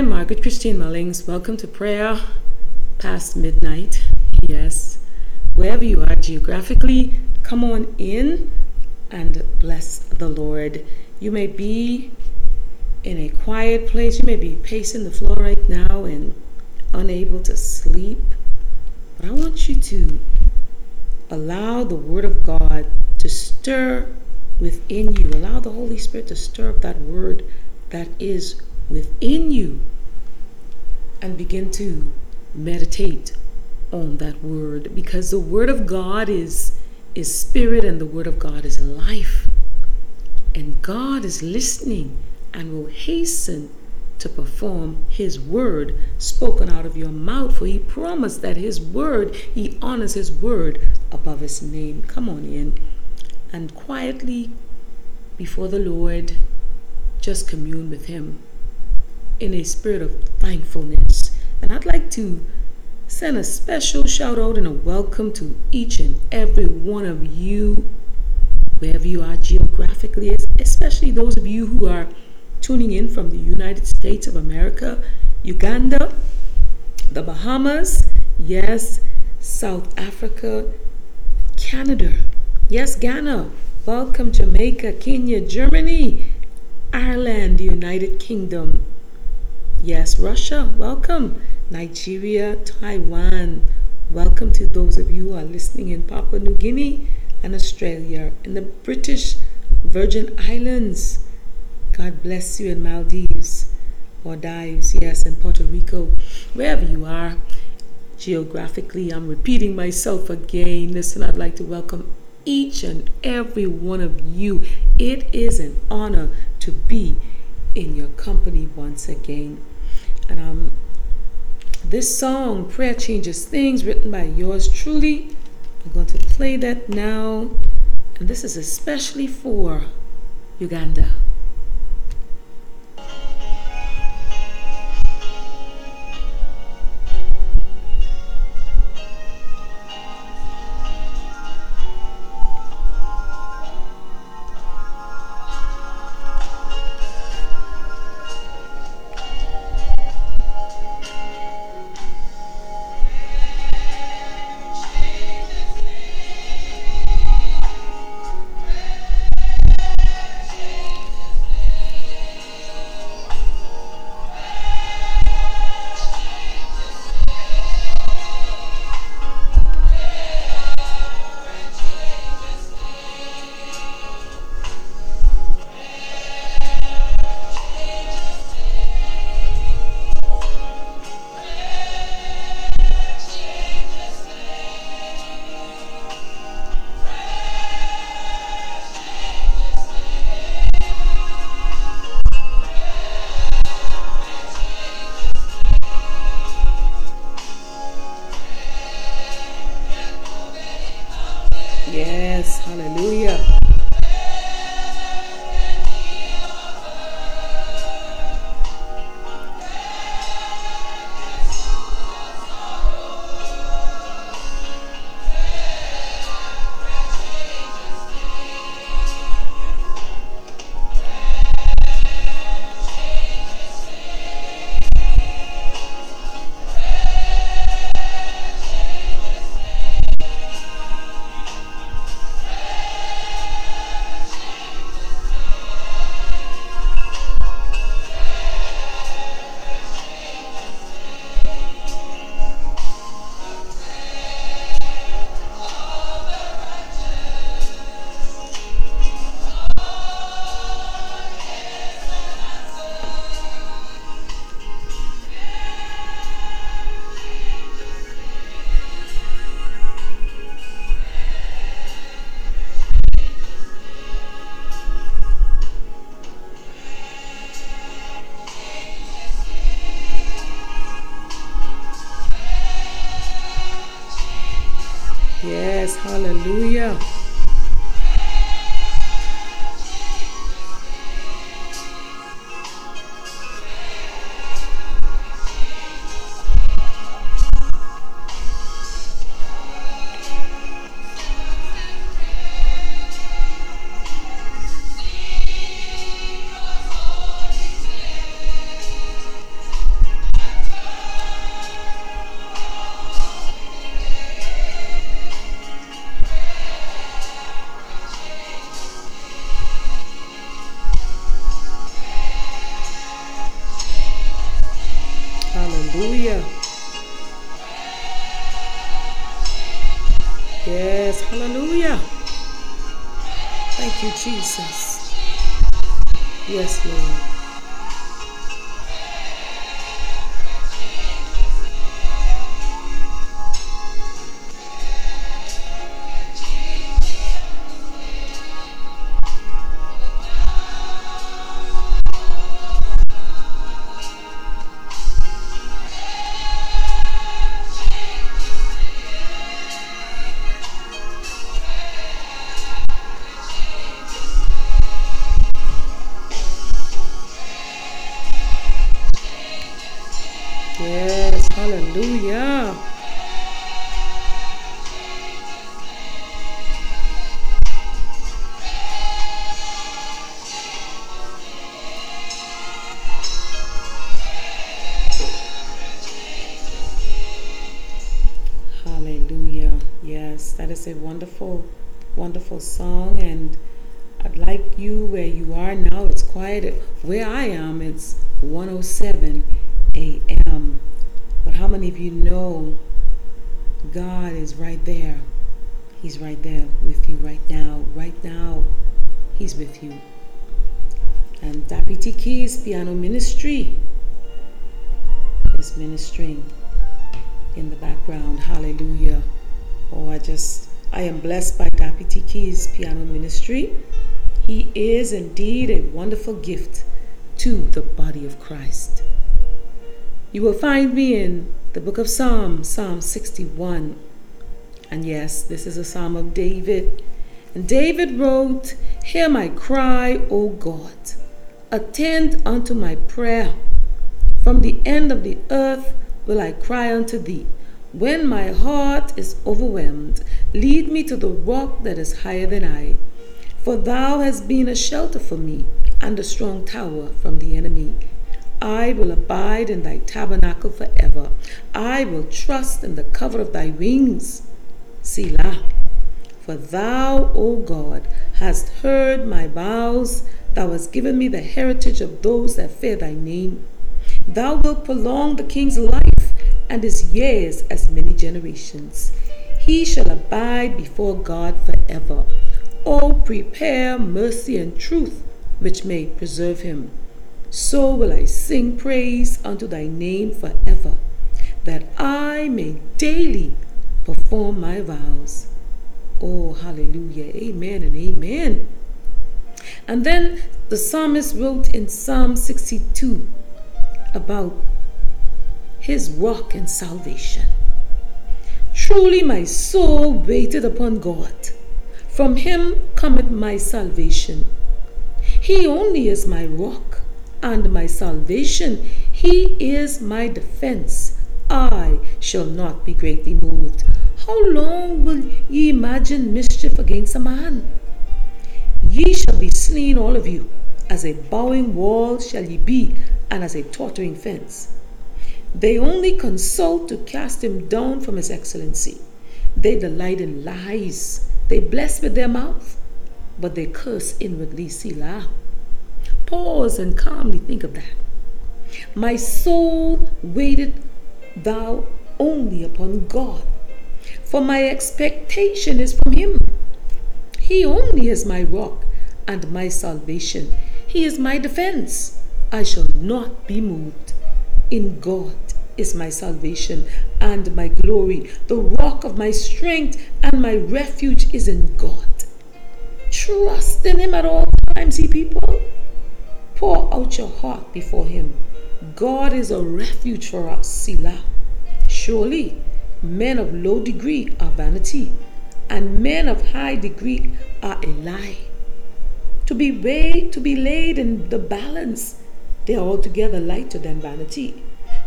I'm Margaret Christine Mullings. Welcome to prayer past midnight. Yes, wherever you are geographically, come on in and bless the Lord. You may be in a quiet place, you may be pacing the floor right now and unable to sleep, but I want you to allow the Word of God to stir within you. Allow the Holy Spirit to stir up that Word that is within you and begin to meditate on that word. Because the word of God is is spirit and the word of God is life. And God is listening and will hasten to perform his word spoken out of your mouth. For he promised that his word he honors his word above his name. Come on in and quietly before the Lord just commune with him in a spirit of thankfulness. And I'd like to send a special shout out and a welcome to each and every one of you, wherever you are geographically, especially those of you who are tuning in from the United States of America, Uganda, the Bahamas, yes, South Africa, Canada, yes, Ghana, welcome Jamaica, Kenya, Germany, Ireland, the United Kingdom, Yes, Russia, welcome. Nigeria, Taiwan, welcome to those of you who are listening in Papua New Guinea and Australia, in the British Virgin Islands. God bless you in Maldives or Dives, yes, in Puerto Rico, wherever you are. Geographically, I'm repeating myself again. Listen, I'd like to welcome each and every one of you. It is an honor to be in your company once again. And um, this song, Prayer Changes Things, written by yours truly, I'm going to play that now. And this is especially for Uganda. Yes, hallelujah. Yes, hallelujah. Yes, Lord. That is a wonderful, wonderful song. And I'd like you where you are now. It's quiet. Where I am, it's 107 a.m. But how many of you know God is right there? He's right there with you right now. Right now, He's with you. And Deputy Keys Piano Ministry is ministering in the background. Hallelujah. Oh, I just, I am blessed by Deputy Keys Piano Ministry. He is indeed a wonderful gift to the body of Christ. You will find me in the book of Psalms, Psalm 61. And yes, this is a psalm of David. And David wrote, Hear my cry, O God. Attend unto my prayer. From the end of the earth will I cry unto thee. When my heart is overwhelmed, lead me to the rock that is higher than I. For thou hast been a shelter for me and a strong tower from the enemy. I will abide in thy tabernacle forever. I will trust in the cover of thy wings. Selah. For thou, O God, hast heard my vows. Thou hast given me the heritage of those that fear thy name. Thou wilt prolong the king's life and his years as many generations. He shall abide before God forever. O prepare mercy and truth, which may preserve him. So will I sing praise unto thy name forever, that I may daily perform my vows. Oh, hallelujah. Amen and amen. And then the psalmist wrote in Psalm 62 about his rock and salvation. Truly my soul waited upon God. From him cometh my salvation. He only is my rock and my salvation. He is my defense. I shall not be greatly moved. How long will ye imagine mischief against a man? Ye shall be slain, all of you. As a bowing wall shall ye be, and as a tottering fence. They only consult to cast him down from his excellency. They delight in lies. They bless with their mouth, but they curse inwardly. Selah. Pause and calmly think of that. My soul waited thou only upon God, for my expectation is from him. He only is my rock and my salvation. He is my defense. I shall not be moved. In God is my salvation and my glory. The rock of my strength and my refuge is in God. Trust in Him at all times, ye people. Pour out your heart before Him. God is a refuge for us, Selah. Surely, men of low degree are vanity, and men of high degree are a lie. To be weighed, to be laid in the balance, they are altogether lighter than vanity.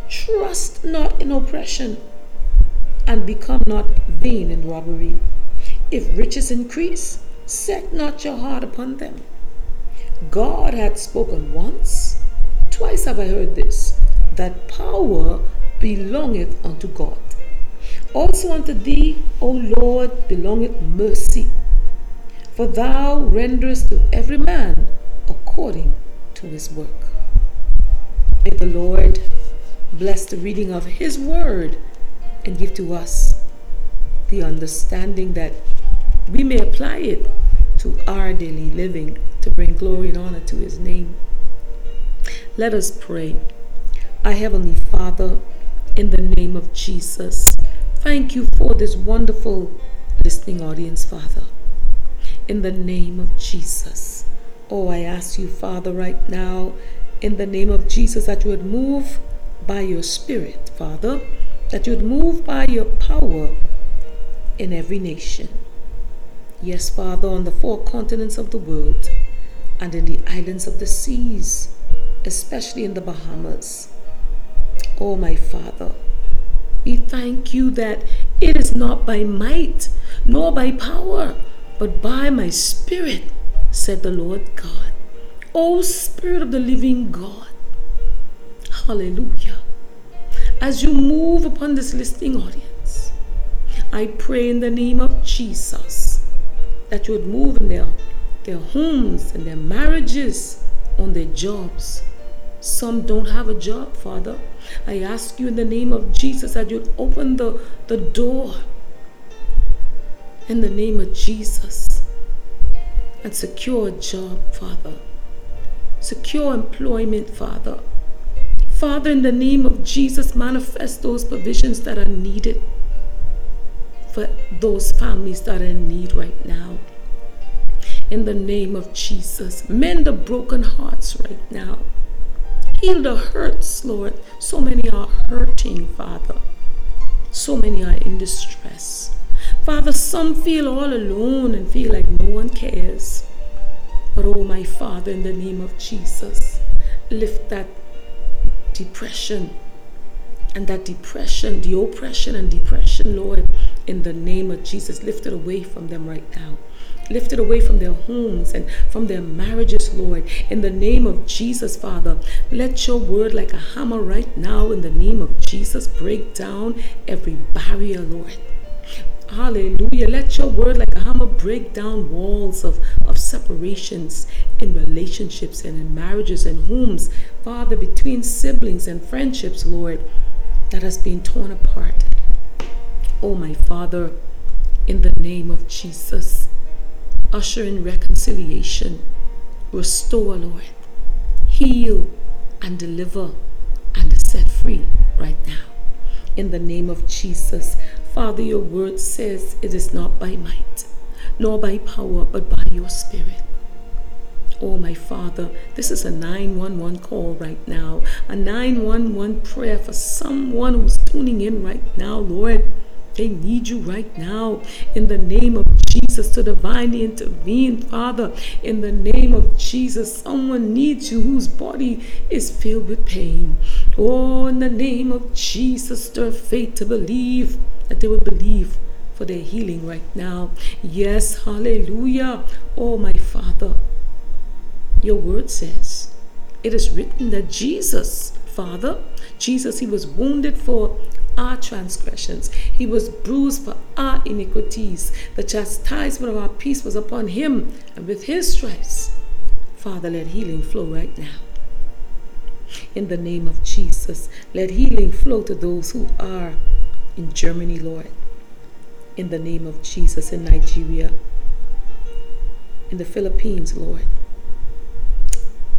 Trust not in oppression, and become not vain in robbery. If riches increase, set not your heart upon them. God hath spoken once, twice have I heard this, that power belongeth unto God. Also unto thee, O Lord, belongeth mercy. For thou renderest to every man according to his work. The Lord bless the reading of His Word and give to us the understanding that we may apply it to our daily living to bring glory and honor to His name. Let us pray. Our Heavenly Father, in the name of Jesus, thank you for this wonderful listening audience, Father. In the name of Jesus. Oh, I ask you, Father, right now, in the name of Jesus, that you would move by your Spirit, Father, that you would move by your power in every nation. Yes, Father, on the four continents of the world and in the islands of the seas, especially in the Bahamas. Oh, my Father, we thank you that it is not by might nor by power, but by my Spirit, said the Lord God. O Spirit of the living God, hallelujah. As you move upon this listening audience, I pray in the name of Jesus that you would move in their, their homes and their marriages, on their jobs. Some don't have a job, Father. I ask you in the name of Jesus that you'd open the, the door in the name of Jesus and secure a job, Father. Secure employment, Father. Father, in the name of Jesus, manifest those provisions that are needed for those families that are in need right now. In the name of Jesus, mend the broken hearts right now. Heal the hurts, Lord. So many are hurting, Father. So many are in distress. Father, some feel all alone and feel like no one cares. But oh, my Father, in the name of Jesus, lift that depression and that depression, the oppression and depression, Lord, in the name of Jesus, lift it away from them right now. Lift it away from their homes and from their marriages, Lord. In the name of Jesus, Father, let your word, like a hammer right now, in the name of Jesus, break down every barrier, Lord. Hallelujah. Let your word, like a hammer, break down walls of, of separations in relationships and in marriages and homes. Father, between siblings and friendships, Lord, that has been torn apart. Oh, my Father, in the name of Jesus, usher in reconciliation. Restore, Lord. Heal and deliver and set free right now. In the name of Jesus, Father, your word says it is not by might, nor by power, but by your spirit. Oh, my Father, this is a 911 call right now, a 911 prayer for someone who's tuning in right now, Lord. They need you right now in the name of Jesus to divinely intervene, Father. In the name of Jesus, someone needs you whose body is filled with pain. Oh, in the name of Jesus, stir faith to believe that they will believe for their healing right now. Yes, hallelujah. Oh, my Father, your word says it is written that Jesus, Father, Jesus, he was wounded for our transgressions. He was bruised for our iniquities. The chastisement of our peace was upon him, and with his stripes, Father, let healing flow right now. In the name of Jesus, let healing flow to those who are in Germany, Lord. In the name of Jesus, in Nigeria, in the Philippines, Lord.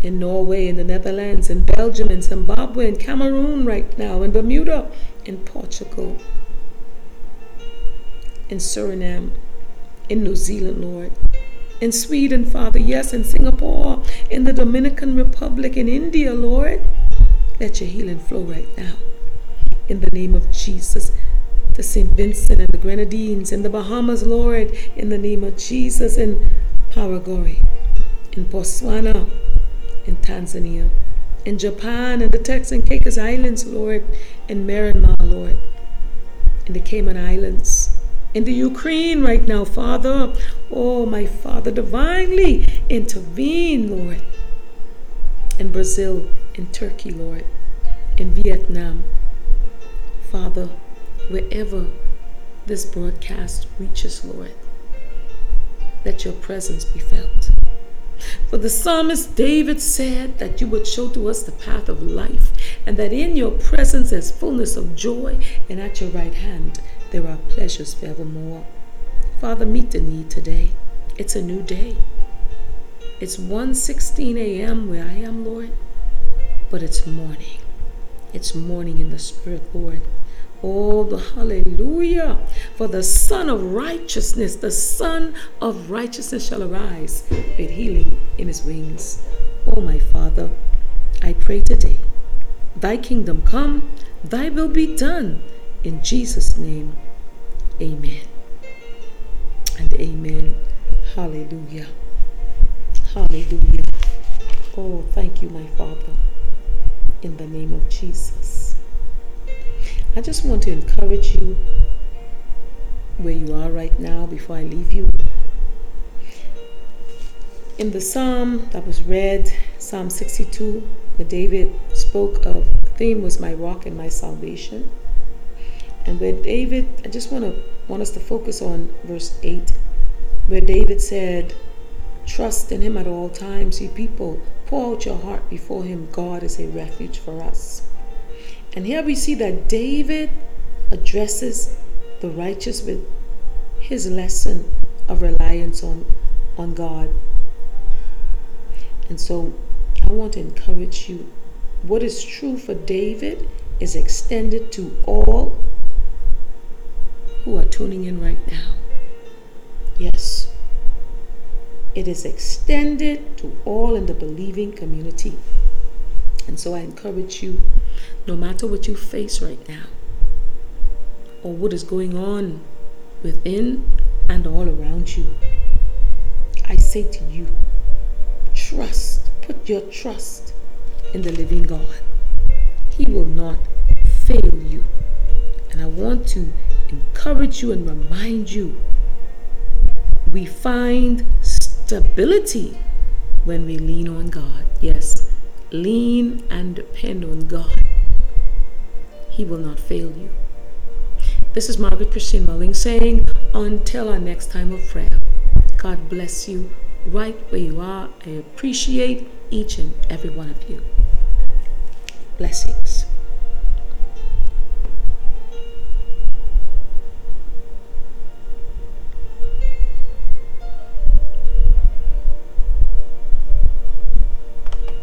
In Norway, in the Netherlands, in Belgium, in Zimbabwe, in Cameroon right now, in Bermuda, in Portugal, in Suriname, in New Zealand, Lord, in Sweden, Father, yes, in Singapore, in the Dominican Republic, in India, Lord. Let your healing flow right now. In the name of Jesus, the St. Vincent and the Grenadines, in the Bahamas, Lord, in the name of Jesus, in Paraguay, in Botswana, in Tanzania, in Japan, in the Turks and Caicos Islands, Lord, in Myanmar, Lord, in the Cayman Islands, in the Ukraine right now, Father. Oh, my Father, divinely intervene, Lord. In Brazil, in Turkey, Lord, in Vietnam, Father, wherever this broadcast reaches, Lord, let your presence be felt. For the psalmist David said that you would show to us the path of life, and that in your presence is fullness of joy, and at your right hand there are pleasures forevermore. Father, meet the need today. It's a new day. It's 1:16 a.m. where I am, Lord, but it's morning. It's morning in the spirit, Lord. Oh, the hallelujah. For the Sun of righteousness, the Sun of righteousness shall arise with healing in his wings. Oh, my Father, I pray today, thy kingdom come, thy will be done. In Jesus' name, amen. And amen. Hallelujah. Hallelujah. Oh, thank you, my Father, in the name of Jesus. I just want to encourage you where you are right now before I leave you. In the psalm that was read, Psalm 62, where David spoke of the theme was my rock and my salvation. And where David, I just want to want us to focus on verse 8, where David said, Trust in him at all times, ye people. Pour out your heart before him. God is a refuge for us. And here we see that David addresses the righteous with his lesson of reliance on, on God. And so I want to encourage you. What is true for David is extended to all who are tuning in right now. Yes, it is extended to all in the believing community. And so I encourage you no matter what you face right now or what is going on within and all around you, I say to you, trust, put your trust in the living God. He will not fail you. And I want to encourage you and remind you we find stability when we lean on God. Yes, lean and depend on God. He will not fail you. This is Margaret Christine Mulling saying, until our next time of prayer, God bless you right where you are. I appreciate each and every one of you. Blessings.